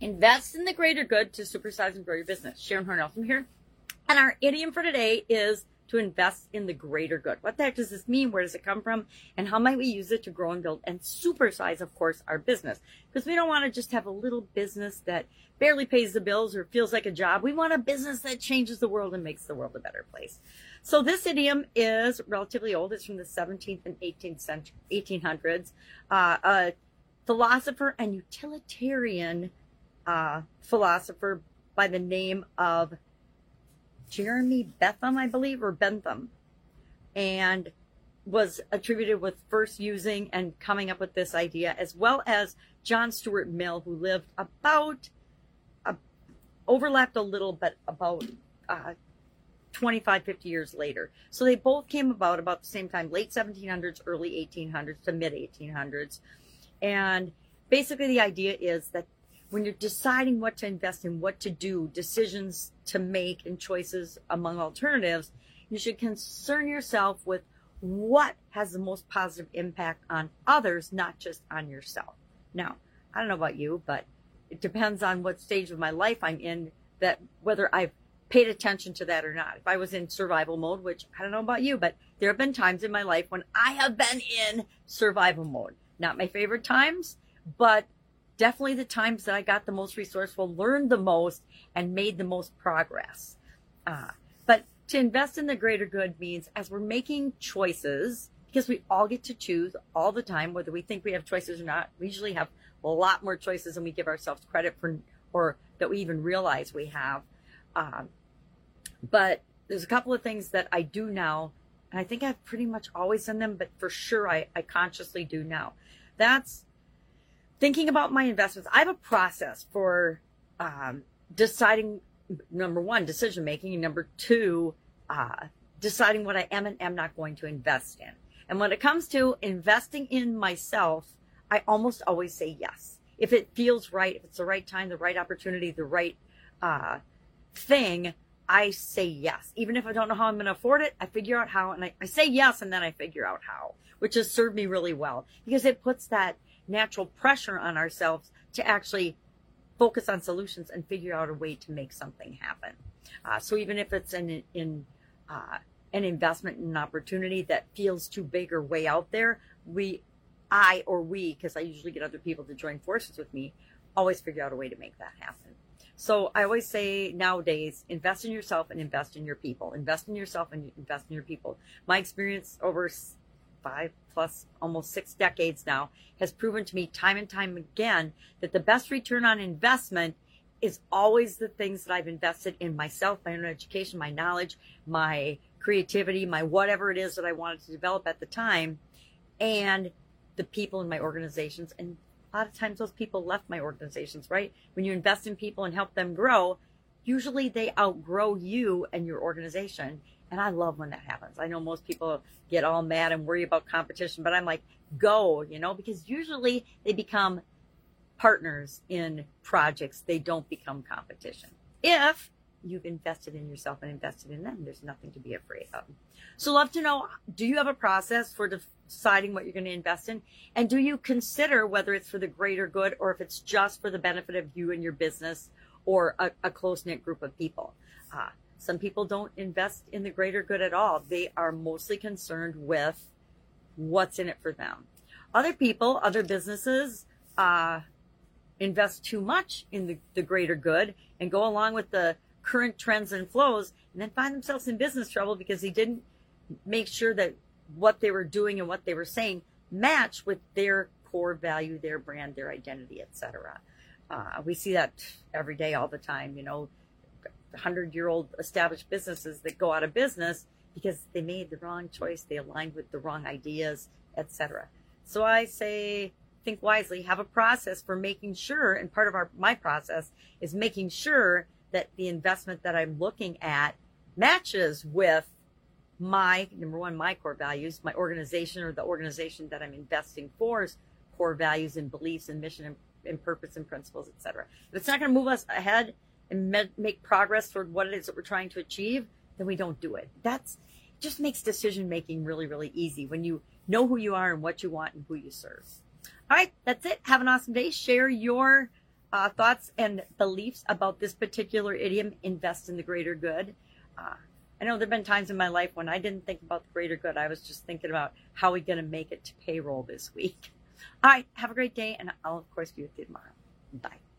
Invest in the greater good to supersize and grow your business. Sharon Hornell from here. And our idiom for today is to invest in the greater good. What the heck does this mean? Where does it come from? And how might we use it to grow and build and supersize, of course, our business? Because we don't want to just have a little business that barely pays the bills or feels like a job. We want a business that changes the world and makes the world a better place. So this idiom is relatively old. It's from the 17th and 18th century, 1800s. Uh, a philosopher and utilitarian uh, philosopher by the name of Jeremy Bentham, I believe, or Bentham, and was attributed with first using and coming up with this idea, as well as John Stuart Mill, who lived about, uh, overlapped a little, but about uh, 25, 50 years later. So they both came about about the same time, late 1700s, early 1800s to mid 1800s. And basically, the idea is that when you're deciding what to invest in, what to do, decisions to make, and choices among alternatives, you should concern yourself with what has the most positive impact on others, not just on yourself. Now, I don't know about you, but it depends on what stage of my life I'm in that whether I've paid attention to that or not. If I was in survival mode, which I don't know about you, but there have been times in my life when I have been in survival mode. Not my favorite times, but definitely the times that I got the most resourceful, learned the most, and made the most progress. Uh, but to invest in the greater good means as we're making choices, because we all get to choose all the time, whether we think we have choices or not. We usually have a lot more choices than we give ourselves credit for, or that we even realize we have. Um, but there's a couple of things that I do now, and I think I've pretty much always done them, but for sure I, I consciously do now. That's thinking about my investments, I have a process for um, deciding number one, decision making, and number two, uh, deciding what I am and am not going to invest in. And when it comes to investing in myself, I almost always say yes. If it feels right, if it's the right time, the right opportunity, the right uh, thing, I say yes. Even if I don't know how I'm going to afford it, I figure out how, and I, I say yes, and then I figure out how, which has served me really well because it puts that natural pressure on ourselves to actually focus on solutions and figure out a way to make something happen. Uh, so even if it's an in uh, an investment in an opportunity that feels too big or way out there, we, I or we, because I usually get other people to join forces with me, always figure out a way to make that happen. So I always say nowadays, invest in yourself and invest in your people. Invest in yourself and invest in your people. My experience over five plus almost six decades now has proven to me time and time again that the best return on investment is always the things that I've invested in myself, my own education, my knowledge, my creativity, my whatever it is that I wanted to develop at the time, and the people in my organizations. And a lot of times those people left my organizations, right? When you invest in people and help them grow, usually they outgrow you and your organization. And I love when that happens. I know most people get all mad and worry about competition, but I'm like, go, you know, because usually they become partners in projects. They don't become competition. If you've invested in yourself and invested in them, there's nothing to be afraid of. So love to know, do you have a process for deciding what you're going to invest in? And do you consider whether it's for the greater good or if it's just for the benefit of you and your business or a, a close knit group of people? Uh, some people don't invest in the greater good at all. They are mostly concerned with what's in it for them. Other people, other businesses, uh, invest too much in the, the greater good and go along with the current trends and flows and then find themselves in business trouble because they didn't make sure that what they were doing and what they were saying match with their core value, their brand, their identity, etc. Uh, we see that every day, all the time. You know, hundred year old established businesses that go out of business because they made the wrong choice, they aligned with the wrong ideas, etc. So I say think wisely, have a process for making sure, and part of our my process is making sure that the investment that I'm looking at matches with my number one, my core values, my organization or the organization that I'm investing for's core values and beliefs and mission and, and purpose and principles, etc. If it's not going to move us ahead, and make progress toward what it is that we're trying to achieve, then we don't do it. That's just makes decision making really, really easy when you know who you are and what you want and who you serve. All right, that's it. Have an awesome day. Share your uh, thoughts and beliefs about this particular idiom, invest in the greater good. Uh, I know there have been times in my life when I didn't think about the greater good. I was just thinking about how we're going to make it to payroll this week. All right, have a great day, and I'll, of course, be with you tomorrow. Bye.